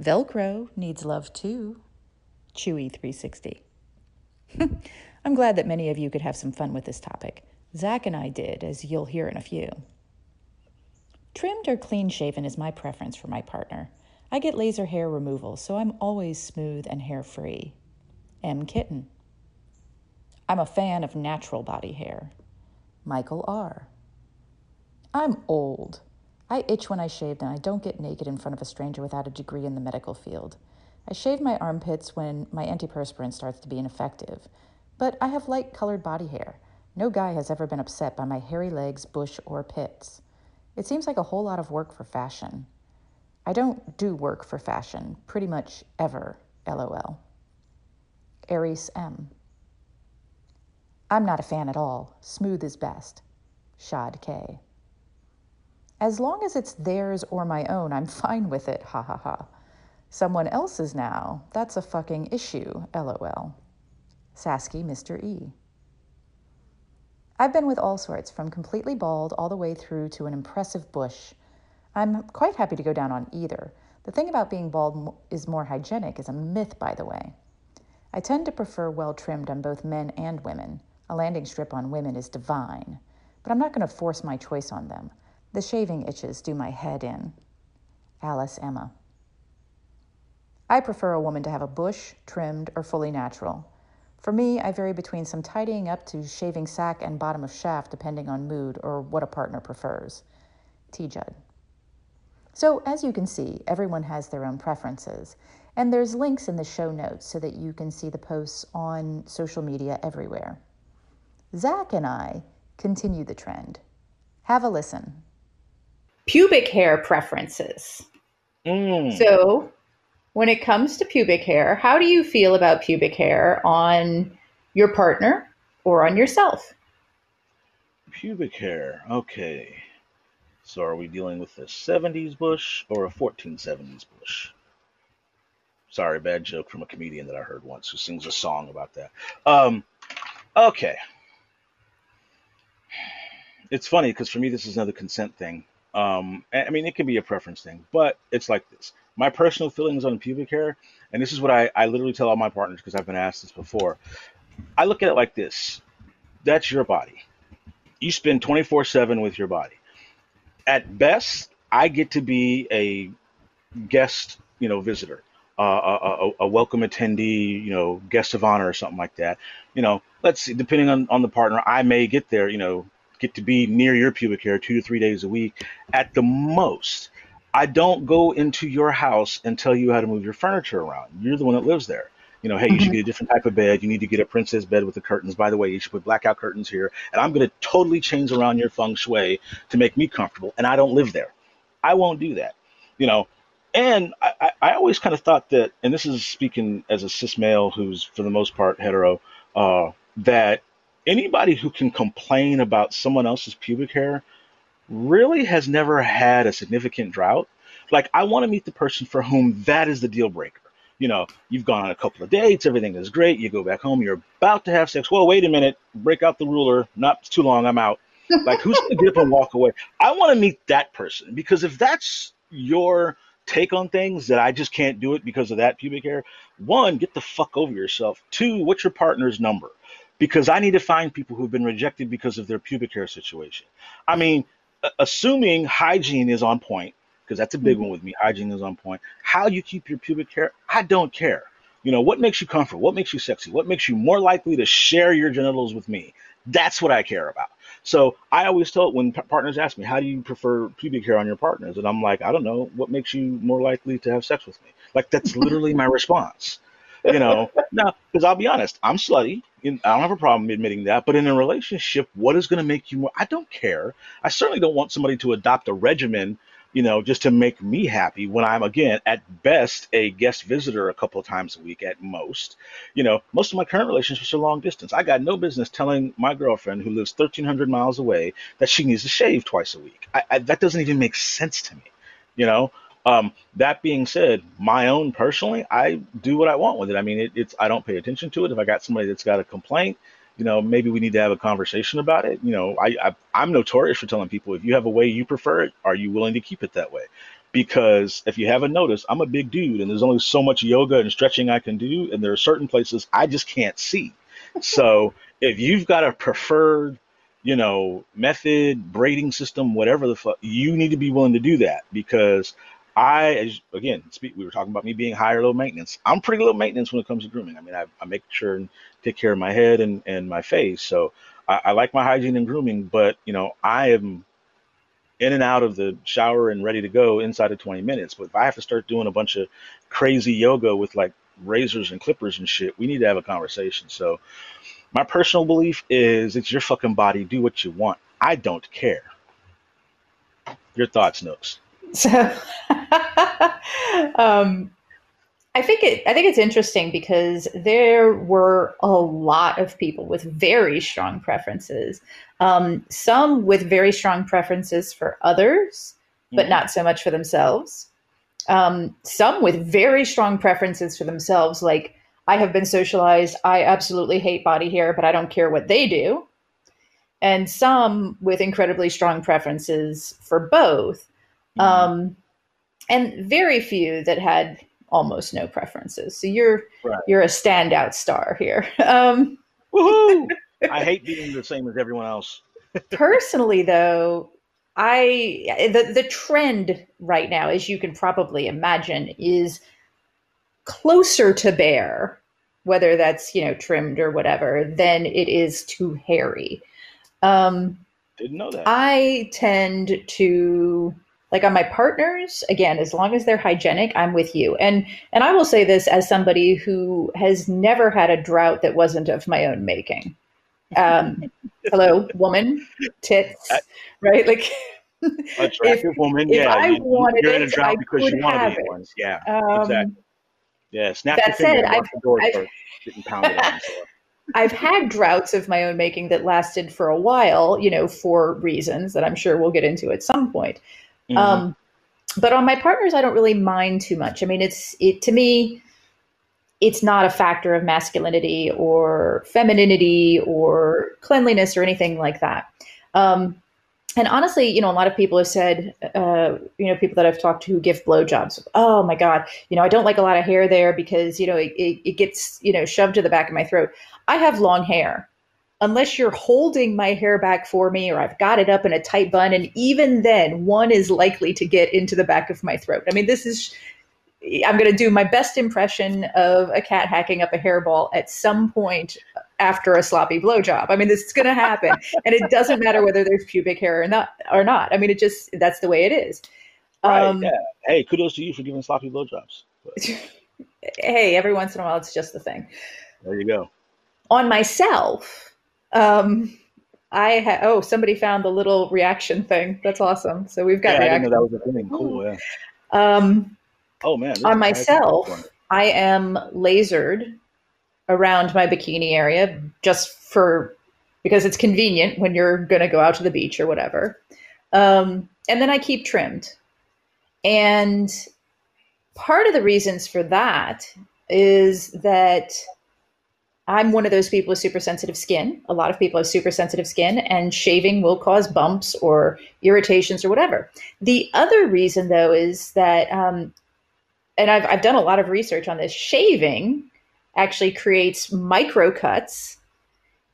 Velcro needs love too. Chewy 360. I'm glad that many of you could have some fun with this topic. Zach and I did, as you'll hear in a few. Trimmed or clean shaven is my preference for my partner. I get laser hair removal, so I'm always smooth and hair free. M. Kitten. I'm a fan of natural body hair. Michael R. I'm old. I itch when I shave, and I don't get naked in front of a stranger without a degree in the medical field. I shave my armpits when my antiperspirant starts to be ineffective, but I have light colored body hair. No guy has ever been upset by my hairy legs, bush, or pits. It seems like a whole lot of work for fashion. I don't do work for fashion, pretty much ever, lol. Aries M. I'm not a fan at all. Smooth is best. Shad K. As long as it's theirs or my own, I'm fine with it, ha ha ha. Someone else's now, that's a fucking issue, lol. Sasky Mr. E. I've been with all sorts, from completely bald all the way through to an impressive bush. I'm quite happy to go down on either. The thing about being bald is more hygienic is a myth, by the way. I tend to prefer well trimmed on both men and women. A landing strip on women is divine, but I'm not going to force my choice on them. The shaving itches do my head in. Alice Emma. I prefer a woman to have a bush, trimmed, or fully natural. For me, I vary between some tidying up to shaving sack and bottom of shaft depending on mood or what a partner prefers. T. Judd. So, as you can see, everyone has their own preferences, and there's links in the show notes so that you can see the posts on social media everywhere. Zach and I continue the trend. Have a listen pubic hair preferences. Mm. So, when it comes to pubic hair, how do you feel about pubic hair on your partner or on yourself? Pubic hair. Okay. So, are we dealing with a 70s bush or a 1470s bush? Sorry, bad joke from a comedian that I heard once who sings a song about that. Um, okay. It's funny because for me, this is another consent thing. Um, I mean, it can be a preference thing, but it's like this. My personal feelings on pubic hair, and this is what I, I literally tell all my partners because I've been asked this before. I look at it like this that's your body. You spend 24 7 with your body. At best, I get to be a guest, you know, visitor, uh, a, a, a, welcome attendee, you know, guest of honor or something like that. You know, let's see, depending on, on the partner, I may get there, you know, get to be near your pubic hair two to three days a week at the most. I don't go into your house and tell you how to move your furniture around. You're the one that lives there. You know, hey, you mm-hmm. should get a different type of bed. You need to get a princess bed with the curtains. By the way, you should put blackout curtains here. And I'm going to totally change around your feng shui to make me comfortable. And I don't live there. I won't do that. You know, and I, I always kind of thought that, and this is speaking as a cis male who's for the most part hetero, uh, that anybody who can complain about someone else's pubic hair really has never had a significant drought. Like, I want to meet the person for whom that is the deal breaker. You know, you've gone on a couple of dates, everything is great. You go back home, you're about to have sex. Well, wait a minute, break out the ruler. Not too long, I'm out. Like, who's going to get up and walk away? I want to meet that person because if that's your take on things that I just can't do it because of that pubic hair, one, get the fuck over yourself. Two, what's your partner's number? Because I need to find people who've been rejected because of their pubic hair situation. I mean, assuming hygiene is on point, because that's a big mm-hmm. one with me, hygiene is on point. How you keep your pubic hair, I don't care. You know, what makes you comfortable? What makes you sexy? What makes you more likely to share your genitals with me? That's what I care about. So I always tell it when partners ask me, how do you prefer pubic hair on your partners? And I'm like, I don't know. What makes you more likely to have sex with me? Like, that's literally my response you know, now because I'll be honest, I'm slutty. I don't have a problem admitting that. But in a relationship, what is going to make you more? I don't care. I certainly don't want somebody to adopt a regimen, you know, just to make me happy when I'm again at best a guest visitor a couple of times a week at most. You know, most of my current relationships are long distance. I got no business telling my girlfriend who lives 1,300 miles away that she needs to shave twice a week. I, I, that doesn't even make sense to me. You know, um, that being said, my own personally, I do what I want with it. I mean, it, it's I don't pay attention to it. If I got somebody that's got a complaint, you know, maybe we need to have a conversation about it. You know, I, I I'm notorious for telling people if you have a way you prefer it, are you willing to keep it that way? because if you haven't noticed, I'm a big dude and there's only so much yoga and stretching I can do. And there are certain places I just can't see. So if you've got a preferred, you know, method, braiding system, whatever the fuck, you need to be willing to do that because I, again, speak, we were talking about me being higher low maintenance. I'm pretty low maintenance when it comes to grooming. I mean, I, I make sure and take care of my head and, and my face. So I, I like my hygiene and grooming, but you know, I am in and out of the shower and ready to go inside of 20 minutes. But if I have to start doing a bunch of crazy yoga with like razors and clippers and shit, we need to have a conversation. So my personal belief is it's your fucking body. Do what you want. I don't care. Your thoughts, Nooks. So, um, I think it. I think it's interesting because there were a lot of people with very strong preferences. Um, some with very strong preferences for others, but hmm not so much for themselves. Um, some with very strong preferences for themselves, like I have been socialized. I absolutely hate body hair, but I don't care what they do. And some with incredibly strong preferences for both. Hmm Um, and very few that had almost no preferences. So you're Right. you're a standout star here. Um, Woohoo! I hate being the same as everyone else. personally, though, I the the trend right now, as you can probably imagine, is closer to bare, whether that's you know trimmed or whatever, than it is to hairy. Um, Didn't know that. I tend to like on my partners again as long as they're hygienic i'm with you and and i will say this as somebody who has never had a drought that wasn't of my own making um hello woman tits right like Attractive woman, if yeah. I you, wanted you're in a drought I because you want to be it. one. Yeah, um exactly. Yeah, snap that your finger said, and I've- lock the door I've- first. Getting pounded I've had droughts of my own making that lasted for a while, you know, for reasons that I'm sure we'll get into at some point. Mhm. Um, but on my partners, I don't really mind too much. I mean, it's it to me, it's not a factor of masculinity or femininity or cleanliness or anything like that. Um, and honestly, you know, a lot of people have said, uh, you know, people that I've talked to who give blowjobs, oh my God, you know, I don't like a lot of hair there because, you know, it, it, it gets, you know, shoved to the back of my throat. I have long hair. Unless you're holding my hair back for me or I've got it up in a tight bun. And even then, one is likely to get into the back of my throat. I mean, this is, I'm going to do my best impression of a cat hacking up a hairball at some point after a sloppy blowjob. I mean, this is going to happen. and it doesn't matter whether there's pubic hair or not, or not. I mean, it just, that's the way it is. Right, Um, yeah. Hey, kudos to you for giving sloppy blowjobs. Hey, every once in a while, it's just the thing. there you go. on myself um i ha- oh somebody found the little reaction thing that's awesome so we've got Yeah, I didn't know that was a thing. Cool, yeah. um Oh man. on is- I had some myself i am lasered around my bikini area just for because it's convenient when you're going to go out to the beach or whatever um and then i keep trimmed and part of the reasons for that is that I'm one of those people with super sensitive skin. A lot of people have super sensitive skin, and shaving will cause bumps or irritations or whatever. The other reason, though, is that, um, and I've, I've done a lot of research on this, shaving actually creates micro cuts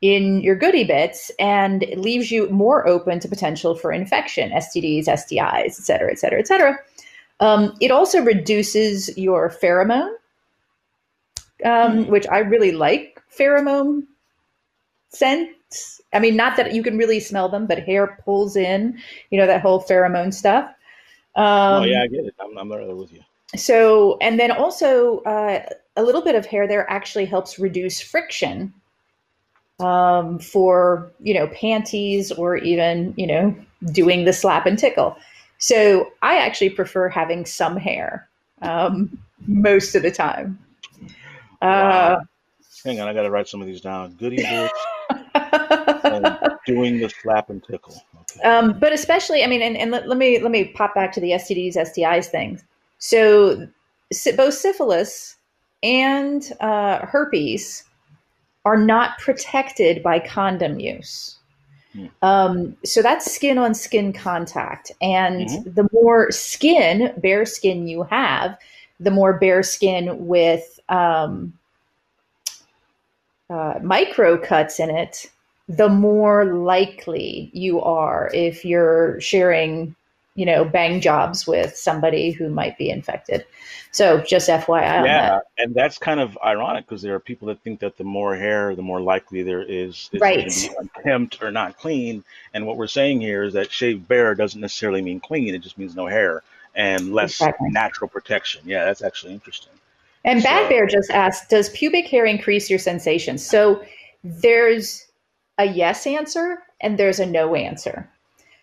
in your goody bits and it leaves you more open to potential for infection, STDs, STIs, et cetera, et cetera, et cetera. Um, it also reduces your pheromone, um, Hmm. which I really like pheromone scents. I mean, not that you can really smell them, but hair pulls in, you know, that whole pheromone stuff. Um, oh yeah, I get it. I'm, I'm right with you. so, and then also uh, a little bit of hair there actually helps reduce friction um, for, you know, panties or even, you know, doing the slap and tickle. So I actually prefer having some hair um, most of the time. Uh, Wow. Hang on, I got to write some of these down. Goody bits doing the slap and tickle. Okay. um, but especially, I mean, and, and let, let me let me pop back to the STDs, STIs things. So both syphilis and uh, herpes are not protected by condom use. Mm. Um, so that's skin on skin contact. And mm-hmm. the more skin, bare skin you have, the more bare skin with um, uh, micro cuts in it, the more likely you are if you're sharing you know, bang jobs with somebody who might be infected. So just FYI. Yeah, that. and that's kind of ironic because there are people that think that the more hair, the more likely there is right. to be unkempt or not clean. And what we're saying here is that shaved bare doesn't necessarily mean clean; it just means no hair and less exactly. natural protection. Yeah, that's actually interesting. And so, Bad Bear just asked, does pubic hair increase your sensations? So there's a yes answer and there's a no answer.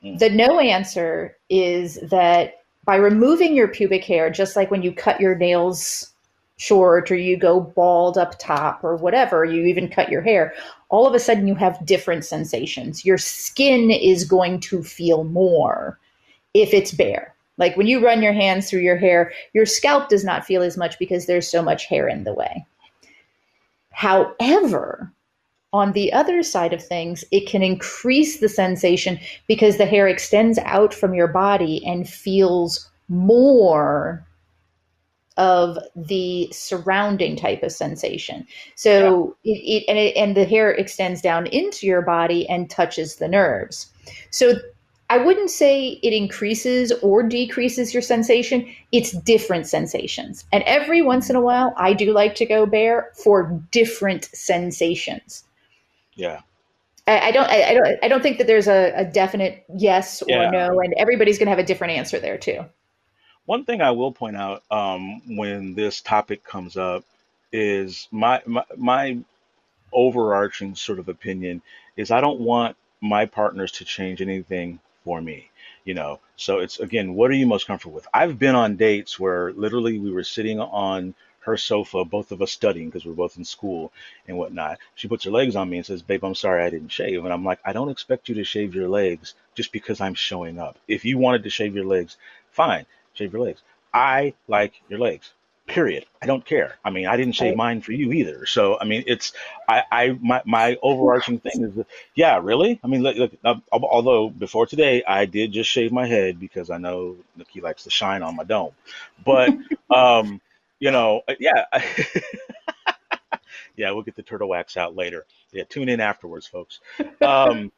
Mm. The no answer is that by removing your pubic hair, just like when you cut your nails short or you go bald up top or whatever, you even cut your hair, all of a sudden you have different sensations. Your skin is going to feel more if it's bare. Like when you run your hands through your hair, your scalp does not feel as much because there's so much hair in the way. However, on the other side of things, it can increase the sensation because the hair extends out from your body and feels more of the surrounding type of sensation. So yeah. it, it, and it, and the hair extends down into your body and touches the nerves. So I wouldn't say it increases or decreases your sensation. It's different sensations. And every once in a while, I do like to go bare for different sensations. Yeah. I, I don't. I, I, don't. I don't think that there's a, a definite yes or yeah. no, and everybody's going to have a different answer there too. One thing I will point out um, when this topic comes up is my, my my overarching sort of opinion is I don't want my partners to change anything for me you know so it's again what are you most comfortable with i've been on dates where literally we were sitting on her sofa, both of us studying because we're both in school and whatnot. She puts her legs on me and says, Babe, I'm sorry I didn't shave. And I'm like, I don't expect you to shave your legs just because I'm showing up. If you wanted to shave your legs, fine, shave your legs. I like your legs. Period. I don't care. I mean, I didn't shave mine for you either. So, I mean, it's I, I my my overarching thing is, that, yeah, really. I mean, look, look, uh, although before today I did just shave my head because I know Nikki likes to shine on my dome, but um, you know, uh, yeah. yeah, we'll get the turtle wax out later. Yeah, tune in afterwards, folks. Um,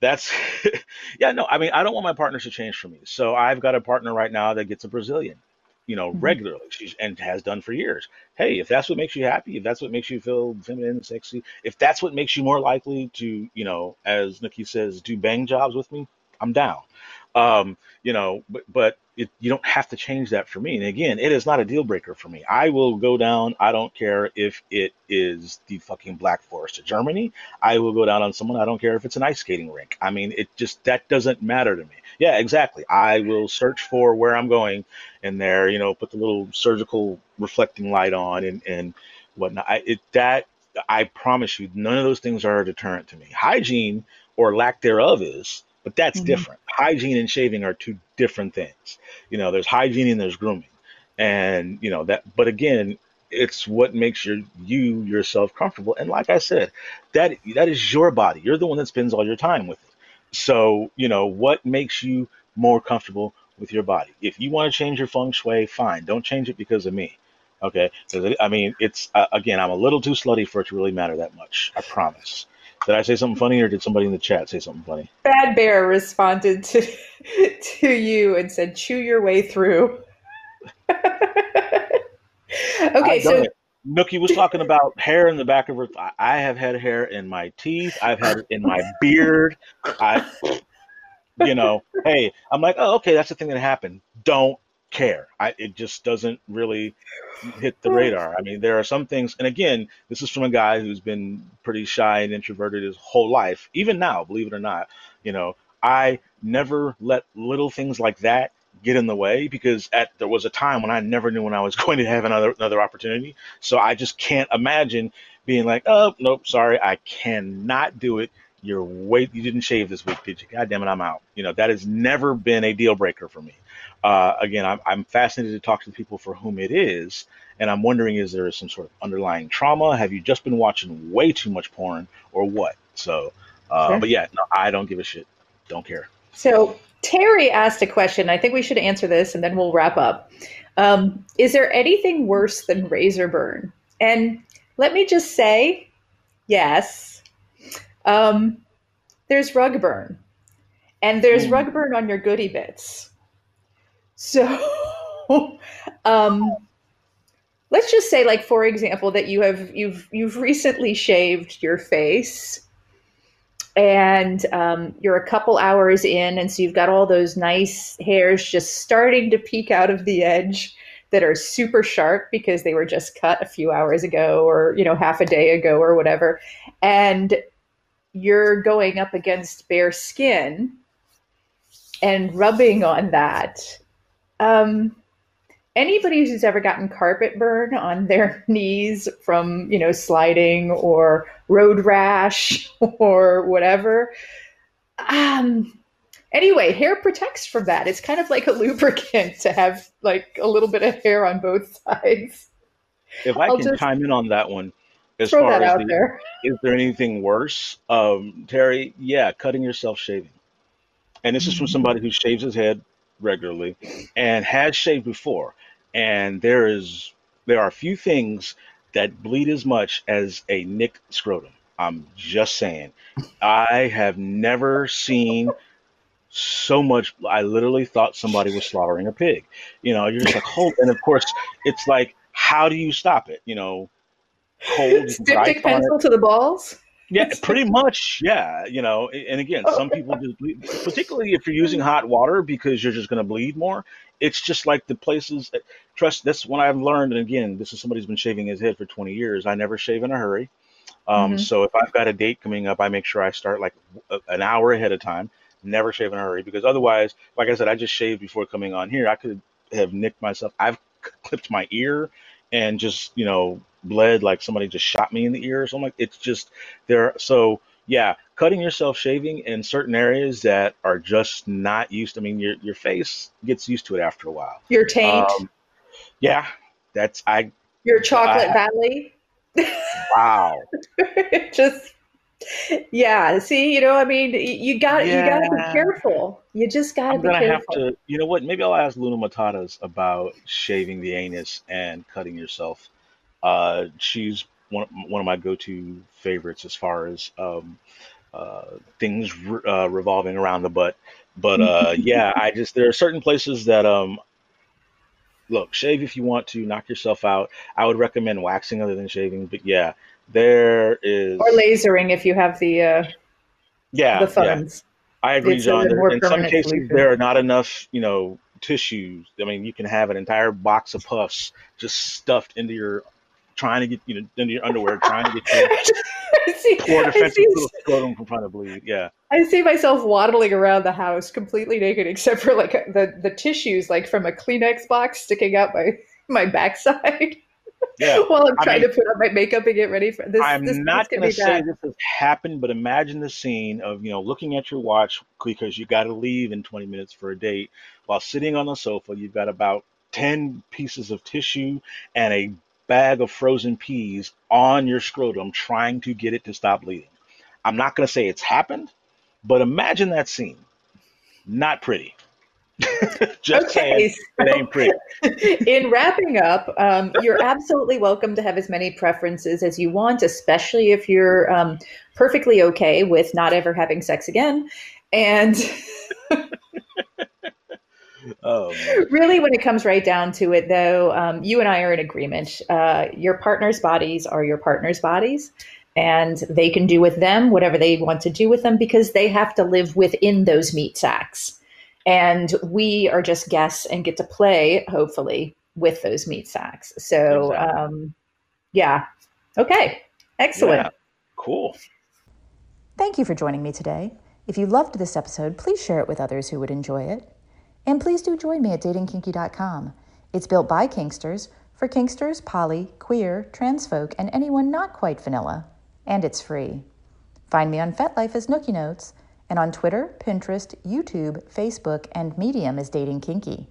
that's yeah, no, I mean, I don't want my partners to change for me. So I've got a partner right now that gets a Brazilian, you know, mm-hmm. regularly. She's and has done for years. Hey, if that's what makes you happy, if that's what makes you feel feminine, and sexy, if that's what makes you more likely to, you know, as Nikki says, do bang jobs with me, I'm down. Um, you know, but, but it, you don't have to change that for me. And again, it is not a deal breaker for me. I will go down. I don't care if it is the fucking Black Forest of Germany. I will go down on someone. I don't care if it's an ice skating rink. I mean, it just that doesn't matter to me. Yeah, exactly. I will search for where I'm going, and there, you know, put the little surgical reflecting light on and and whatnot. I, it that I promise you, none of those things are a deterrent to me. Hygiene or lack thereof is but that's mm-hmm. different. Hygiene and shaving are two different things. You know, there's hygiene and there's grooming. And, you know, that, but again, it's what makes your you yourself comfortable. And like I said, that that is your body. You're the one that spends all your time with it. So, you know, what makes you more comfortable with your body? If you want to change your feng shui, fine. Don't change it because of me. Okay? Because I mean, it's uh, again, I'm a little too slutty for it to really matter that much. I promise. Did I say something funny, or did somebody in the chat say something funny? Bad Bear responded to to you and said, "Chew your way through." okay, so Nookie was talking about hair in the back of her. I have had hair in my teeth. I've had it in my beard. I, you know, hey, I'm like, oh, okay, that's the thing that happened. Don't care. I, it just doesn't really hit the radar. I mean, there are some things, and again, this is from a guy who's been pretty shy and introverted his whole life, even now, believe it or not. You know, I never let little things like that get in the way because at there was a time when I never knew when I was going to have another another opportunity. So I just can't imagine being like, oh nope, sorry, I cannot do it. You're wait, you didn't shave this week, did you? God damn it, I'm out. You know that has never been a deal breaker for me uh, again, I'm, I'm fascinated to talk to the people for whom it is, and I'm wondering is there some sort of underlying trauma? Have you just been watching way too much porn, or what? So, Uh, Sure. but yeah, no, I don't give a shit. Don't care. So Terry asked a question. I think we should answer this and then we'll wrap up. Um, is there anything worse than razor burn? And let me just say, yes. Um, there's rug burn, and there's Hmm. rug burn on your goody bits. So, um, let's just say, like for example, that you have you've you've recently shaved your face and um, you're a couple hours in, and so you've got all those nice hairs just starting to peek out of the edge that are super sharp because they were just cut a few hours ago or you know half a day ago or whatever. And you're going up against bare skin and rubbing on that. Um, anybody who's ever gotten carpet burn on their knees from you know sliding or road rash or whatever um anyway hair protects from that. It's kind of like a lubricant to have like a little bit of hair on both sides. If I I'll can chime in on that one, as throw far that as out the there. is there anything worse, um, Terry? Yeah, cutting yourself shaving, and this is from somebody who shaves his head regularly and has shaved before. And there is there are a few things that bleed as much as a Nick scrotum. I'm just saying. I have never seen so much. I literally thought somebody was slaughtering a pig. You know, you're just like, hold. And of course, it's like, how do you stop it? You know, cold. You can put styptic ice on it. pencil to the balls Yeah, pretty much. Yeah, you know, and again, some people just bleed, particularly if you're using hot water because you're just going to bleed more. It's just like the places. That, trust that's what I've learned. And again, this is somebody who's been shaving his head for 20 years. I never shave in a hurry. Um, Mhm. so if I've got a date coming up, I make sure I start like a, an hour ahead of time. Never shave in a hurry because otherwise, like I said, I just shaved before coming on here. I could have nicked myself. I've clipped my ear and just you know bled like somebody just shot me in the ear or something. Like it's just there. So yeah, cutting yourself shaving in certain areas that are just not used. I mean, your your face gets used to it after a while. your taint Um, yeah, that's I. your chocolate I valley wow. just yeah see you know i mean you got you got to be careful you just got to be gonna have careful to. You know what? Maybe I'll ask Luna Matatas about shaving the anus and cutting yourself. Uh, she's one one of my go-to favorites as far as um, uh, things re- uh, revolving around the butt. But uh, yeah, I just there are certain places that um look shave if you want to knock yourself out. I would recommend waxing other than shaving. But yeah, there is or lasering if you have the uh yeah the yeah. funds I agree, It's John. There, in some cases, solution. there are not enough, you know, tissues. I mean, you can have an entire box of puffs just stuffed into your, trying to get, you know, into your underwear, trying to get your I see, poor defensive scrotum from trying to bleed. Yeah. I see myself waddling around the house completely naked except for like the the tissues like from a kleenex box sticking out my my backside Yeah. while i'm I trying mean, to put on my makeup and get ready for this I'm this, not going to say bad this has happened, but imagine the scene of, you know, looking at your watch because you got to leave in 20 minutes for a date while sitting on the sofa. You've got about 10 pieces of tissue and a bag of frozen peas on your scrotum trying to get it to stop bleeding. I'm not going to say it's happened, but imagine that scene. Not pretty. Just saying, okay it so in wrapping up, um, you're absolutely welcome to have as many preferences as you want, especially if you're um, perfectly okay with not ever having sex again. And Oh, man. really, when it comes right down to it, though, um, you and I are in agreement. Uh, your partner's bodies are your partner's bodies, and they can do with them whatever they want to do with them because they have to live within those meat sacks. And we are just guests and get to play, hopefully, with those meat sacks. So, Exactly. um, yeah. Okay. Excellent. Yeah. Cool. Thank you for joining me today. If you loved this episode, please share it with others who would enjoy it. And please do join me at datingkinky.com. It's built by Kinksters for Kinksters, poly, queer, trans folk, and anyone not quite vanilla. And it's free. Find me on FetLife as Nookie Notes and on Twitter, Pinterest, YouTube, Facebook, and Medium as Dating Kinky.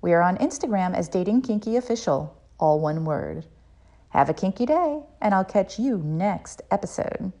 We are on Instagram as Dating Kinky Official, all one word. Have a kinky day, and I'll catch you next episode.